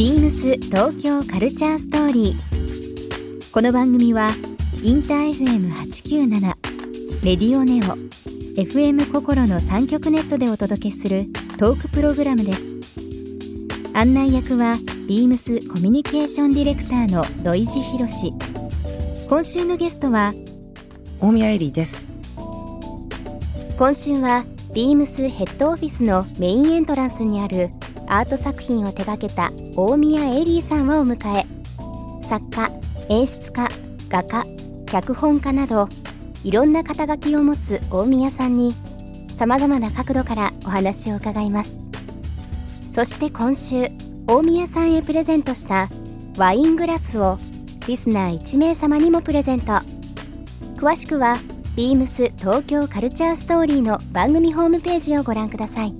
ビームス東京カルチャーストーリー。この番組はインター FM897 レディオネオ FM 心の三極ネットでお届けするトークプログラムです。案内役はビームスコミュニケーションディレクターの土井博志。今週のゲストは大宮エリーです今週はビームスヘッドオフィスのメインエントランスにあるアート作品を手掛けた大宮エリーさんをお迎え。作家演出家画家脚本家などいろんな肩書きを持つ大宮さんにさまざまな角度からお話を伺います。そして今週大宮さんへプレゼントしたワイングラスをリスナー1名様にもプレゼント。詳しくは beams 東京カルチャーストーリーの番組ホームページをご覧ください。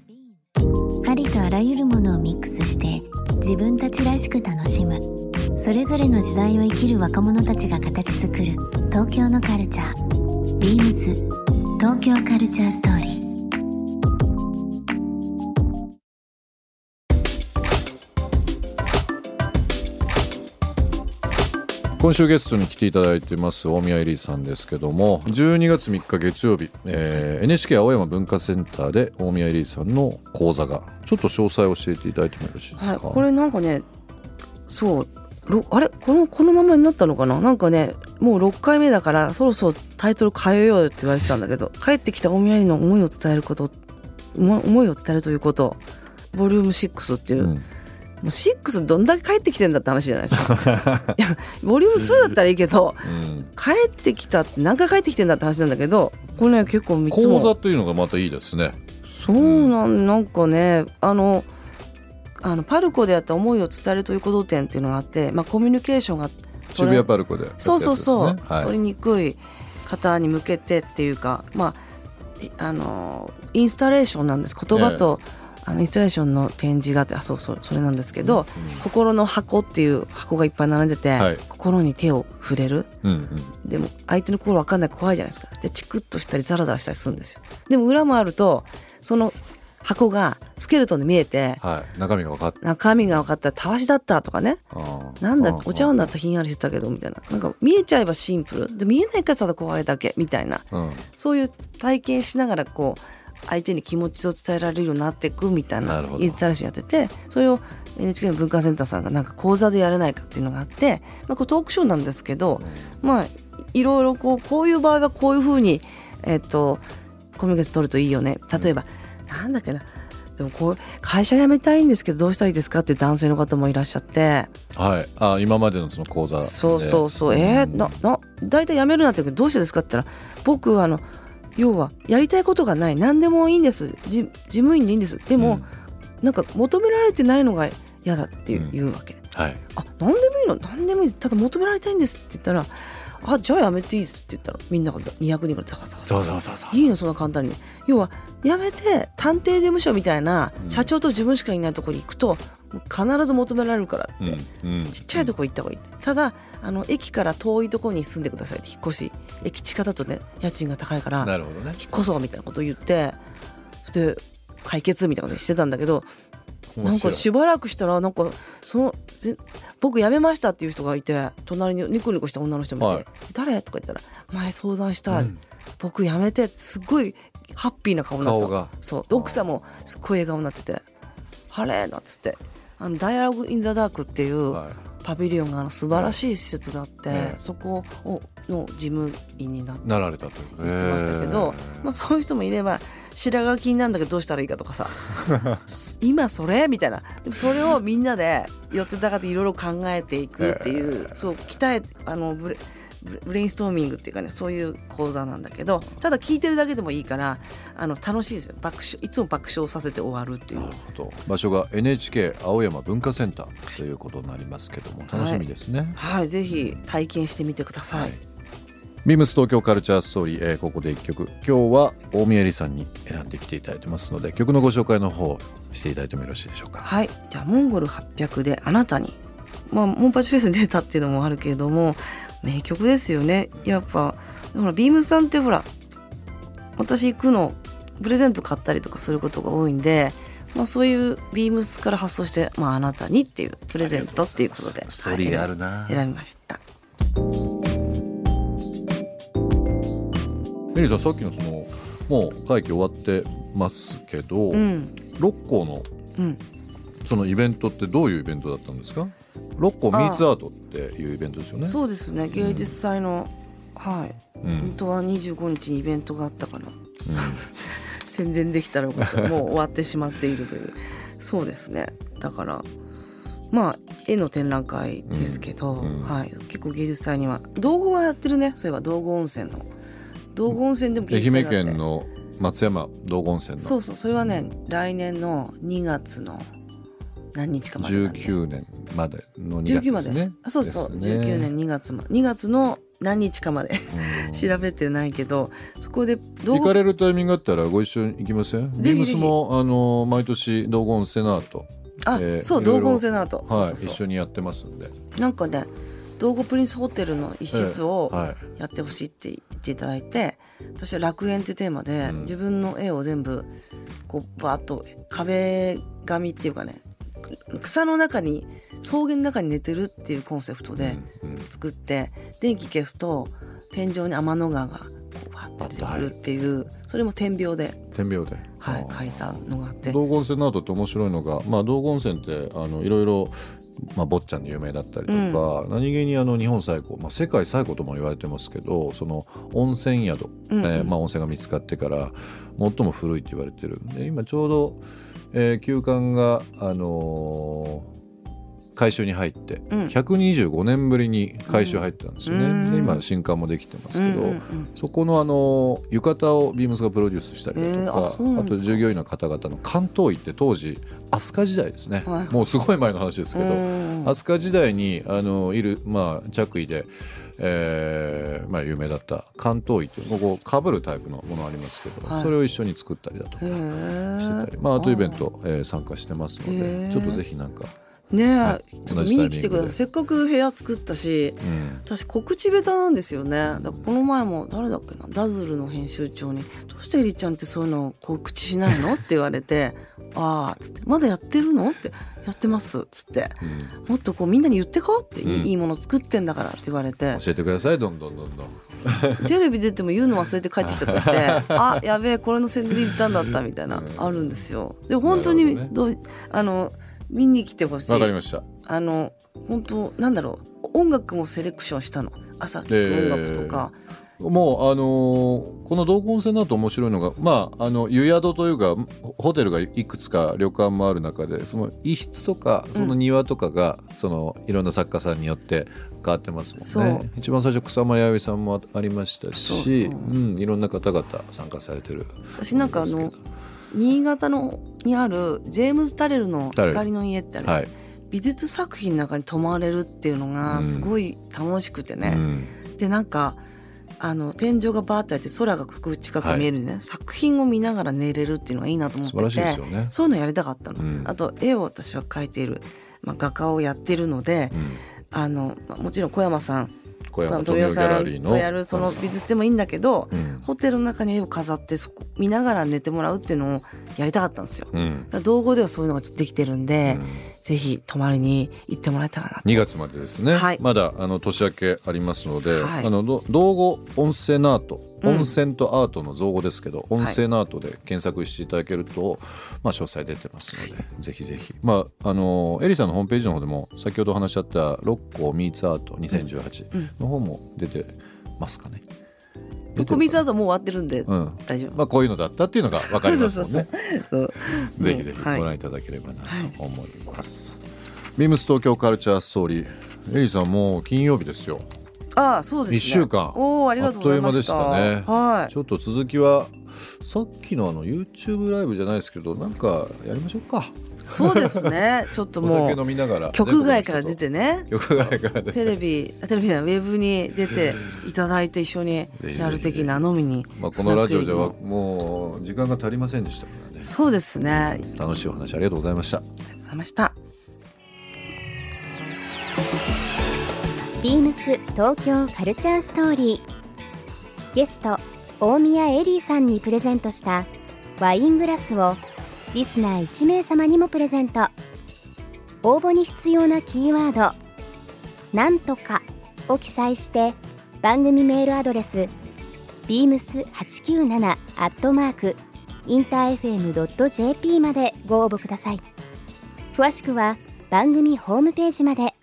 しく楽しむ。それぞれの時代を生きる若者たちが形作る。東京のカルチャー。Beams 東京カルチャーストーリー。今週ゲストに来ていただいてます大宮エリーさんですけども12月3日月曜日、えー NHK 青山文化センターで大宮エリーさんの講座がちょっと詳細を教えていただいてもよろしいですか、はいこれなんかねそう。ろあれ？このこの名前になったのかな？なんかねもう6回目だからそろそろタイトル変えようよって言われてたんだけど帰ってきた大宮エリーの思いを伝えること思いを伝えるということ。ボリューム6っていう、うん。もう6どんだけ帰ってきてんだって話じゃないですか。いやボリューム2だったらいいけどうん。帰ってきたって何回帰ってきてんだって話なんだけどこれね結構3つも。講座というのがまたいいですね。そうなんなんかねあのあのパルコでやった思いを伝えるということ展っていうのがあって、まあ、コミュニケーションが渋谷パルコでやったやつそうそうそう、はい。取りにくい方に向けてっていうかまあいあのインスタレーションなんです。言葉と、あのインスタレーションの展示があってあそうそうそれなんですけど、心の箱っていう箱がいっぱい並んでて、はい。心に手を触れる。うんうん。でも相手の心分かんない怖いじゃないですか。でチクッとしたりザラザラしたりするんですよ。でも裏もあるとその箱がスケルトンで見えてはい。中身が分かっ中身が分かったらたわしだったとかね。なんだお茶碗だったらひんやりしてたけどみたいな。なんか見えちゃえばシンプル。で見えないからただ怖いだけみたいな。うん。そういう体験しながらこう相手に気持ちを伝えられるようになっていくみたいなインスタレーションやっててそれを NHK の文化センターさんがなんか講座でやれないかっていうのがあって、まあ、これトークショーなんですけど、まあいろいろこうこういう場合はこういうふうに、えっとコミュニケーション取るといいよね。例えば、なんだっけな。でもこう会社辞めたいんですけどどうしたらいいですかっていう男性の方もいらっしゃって。はい。あ今までのその講座で。そうそうそう。えー、なな大体辞めるなって言うけどどうしてですかって言ったら僕あの要はやりたいことがない。何でもいいんです。じ事務員でいいんです。でも、なんか求められてないのが嫌だっていう,、うん。言うわけ。はい。あ何でもいいの？何でもいいです。ただ求められたいんですって言ったらあじゃあやめていいですって言ったらみんながざ200人ぐらいざわざわざわ。いいのそんな簡単に。要はやめて探偵事務所みたいなうん。社長と自分しかいないところに行くと必ず求められるからって、うんうん。ちっちゃいとこ行った方がいいって。ただあの駅から遠いところに住んでくださいって引っ越し。駅地下だとね家賃が高いからなるほどね。引っ越そうみたいなことを言ってで解決みたいなことしてたんだけどなんかしばらくしたらなんかそのぜ僕辞めましたっていう人がいて隣にニコニコした女の人もいてはい「誰?」とか言ったら「前相談した、うん。僕辞めて」すっごいハッピーな顔になってそう。で奥さんもすっごい笑顔になってて「晴れ!」なんつって「あのダイアログ・イン・ザ・ダーク」っていう、はい。パビリオンがあの素晴らしい施設があって、ええそこをの事務員になってなられたという言ってましたけど、まあ、そういう人もいれば白髪気になるんだけどどうしたらいいかとかさ。今それ？みたいな。でもそれをみんなで寄ってたかっていろいろ考えていくっていう、そう鍛えあのブレブレインストーミングっていうかねそういう講座なんだけどただ聞いてるだけでもいいからあの楽しいですよ。爆笑いつも爆笑させて終わるっていう。なるほど。場所が NHK 青山文化センターということになりますけども楽しみですね。はい。ぜひ体験してみてください、はいビームス東京カルチャーストーリー、えーここで一曲。今日は大宮里さんに選んできていただいてますので曲のご紹介の方していただいてもよろしいでしょうか。はい。じゃあモンゴル800であなたに。まあモンパチフェスに出たっていうのもあるけれども名曲ですよね。やっぱほらビームスさんってほら私行くのプレゼント買ったりとかすることが多いんで、まあ、そういうビームスから発想して、まあ、あなたにっていうプレゼントっていうことで。ストーリーがあるな。はい。選びましたメリーさんさっきのそのもう会期終わってますけど、うん。六甲のうん。そのイベントってどういうイベントだったんですか？六甲ミーツアートっていうイベントですよね。そうですね。芸術祭の、はい。うん。本当は25日にイベントがあったから、宣伝できたらもう終わってしまっているという。そうですね。だからまあ絵の展覧会ですけど、はい、結構芸術祭には道後はやってるね。そういえば道後温泉の道後温泉でも芸愛媛県の松山道後温泉の。そうそうそれはね来年の2月の何日かまでなんで。19年までの2月19まで、ですね。あそうそう、ね。19年2月ま2月の何日かまで。うん。調べてないけどそこで行かれるタイミングがあったらご一緒に行きません？ビームスもあの毎年道後温泉アートあ、えーそう道後温泉アートそうはい一緒にやってますんで。なんかね道後プリンスホテルの一室をはい。やってほしいって言っていただいて私は楽園ってテーマで、うん。自分の絵を全部こうバーッと壁紙っていうかね草の中に草原の中に寝てるっていうコンセプトでうんうん。作って、電気消すと天井に天の川がこうバーッと出てくるっていうそれも点描で、点描で、はいあ、ー描いたのがあって。道後温泉のアートって面白いのが、まあ、道後温泉ってあのいろいろ、まあ、坊ちゃんで有名だったりとか、何気にあの日本最古、まあ、世界最古とも言われてますけどその温泉宿、うんうん。えーまあ、温泉が見つかってから最も古いって言われてるで今ちょうど、えー旧館が、あのー改修に入って、うん。125年ぶりに改修入ってたんですよね、うん。で今新館もできてますけど、うんうんうん。そこのあの浴衣をビームスがプロデュースしたりだとか、あそうなんあか？と従業員の方々の関東医って当時飛鳥時代ですね、はい。もうすごい前の話ですけど、うん。飛鳥時代にあのいる、まあ、着衣で、えーまあ、有名だった関東医というここかぶるタイプのものありますけど、はい。それを一緒に作ったりだとかしてたり、まあ、アートイベント、えー参加してますのへでー。ちょっとぜひなんか、ねえ、はい。ちょっと見に来てください。せっかく部屋作ったしうん。私告知下手なんですよね。だからこの前も誰だっけなダズルの編集長に「どうしてエリちゃんってそういうの告知しないの?」って言われて「ああ」っつって「まだやってるの?」って「やってます」っつって。うん「もっとこうみんなに言ってか?」って、いいうん。いいもの作ってんだから」って言われて。教えてくださいどんどんどんどん。テレビ出ても言うの忘れて帰ってきちゃったりして「あやべえこれの宣伝で言ったんだった」みたいな、あるんですよ。でも本当にどうあの見に来てほしい。わかりました。あの本当なんだろう。音楽もセレクションしたの。朝聴く音楽とか、もうあのーこの道後温泉だと面白いのがまああの湯宿というかホテルがいくつか旅館もある中でその一室とかその庭とかが、そのいろんな作家さんによって変わってますもんそう。ね一番最初草間彌生さんもありましたしそうん、いろんな方々参加されてる。私なんかあの新潟のにあるジェームズ・タレルの光の家ってあるんですよ、美術作品の中に泊まれるっていうのがすごい楽しくてね、うん。でなんかあの天井がバーってあって空が近く見えるね、作品を見ながら寝れるっていうのがいいなと思ってて。そういうのやりたかったの、うん。あと絵を私は描いている、まあ、画家をやってるので、うん。あのまあもちろん小山さん小山富富代さんとやるその美術展もいいんだけど、うん。ホテルの中に絵を飾ってそこ見ながら寝てもらうっていうのをやりたかったんですよ。うん。ら道後ではそういうのがちょっとできてるんで、うん。ぜひ泊まりに行ってもらえたらなと。2月までですね、はい。まだあの年明けありますので、はい。あのど道後温泉アートうん温泉とアートの造語ですけど、温泉アートで検索していただけると、まあ、詳細出てますので、ぜひぜひ。まああのエリさんのホームページの方でも先ほどお話しあった「六甲ミーツアート2018」の方も出てますかね。どこ水はもう終わってるんで、うん。大丈夫。まあ、こういうのだったっていうのが分かりますもんね。ぜひぜひはい。ご覧いただければなと思います。ビームス東京カルチャーストーリー、エリーさんもう金曜日ですよ。ああそうですね。1週間。おおありがとうございました。ね。はい。ちょっと続きはさっきのあの YouTube ライブじゃないですけどなんかやりましょうか。そうですね。ちょっとおも酒飲うみながら。局外から出てね。局外から出て。テレビテレビじゃないウェブに出ていただいて一緒にやる的な飲みにまあこのラジオじゃスナッわもう時間が足りませんでしたからね。クそうですね。あり楽しいお話ありがとうございました。がとうございましたビームス東京カルチャーストーリー。ゲスト大宮エリーさんにプレゼントしたワイングラスをリスナー1名様にもプレゼント。応募に必要なキーワード「なんとか」を記載して番組メールアドレス beams897 アットマークインター FM.jp までご応募ください。詳しくは番組ホームページまで。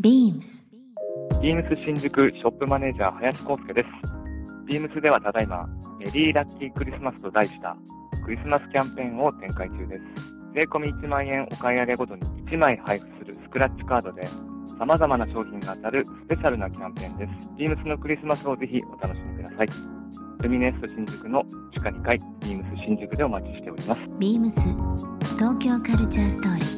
Beams ビームス新宿ショップマネージャー林康介です。ビームスではただいま、メリーラッキークリスマスと題したクリスマスキャンペーンを展開中です。税込み1万円お買い上げごとに1枚配布するスクラッチカードで、様々な商品が当たるスペシャルなキャンペーンです。ビームスのクリスマスをぜひお楽しみください。ルミネスト新宿の地下2階、ビームス新宿でお待ちしております。Beams 東京カルチャーストーリー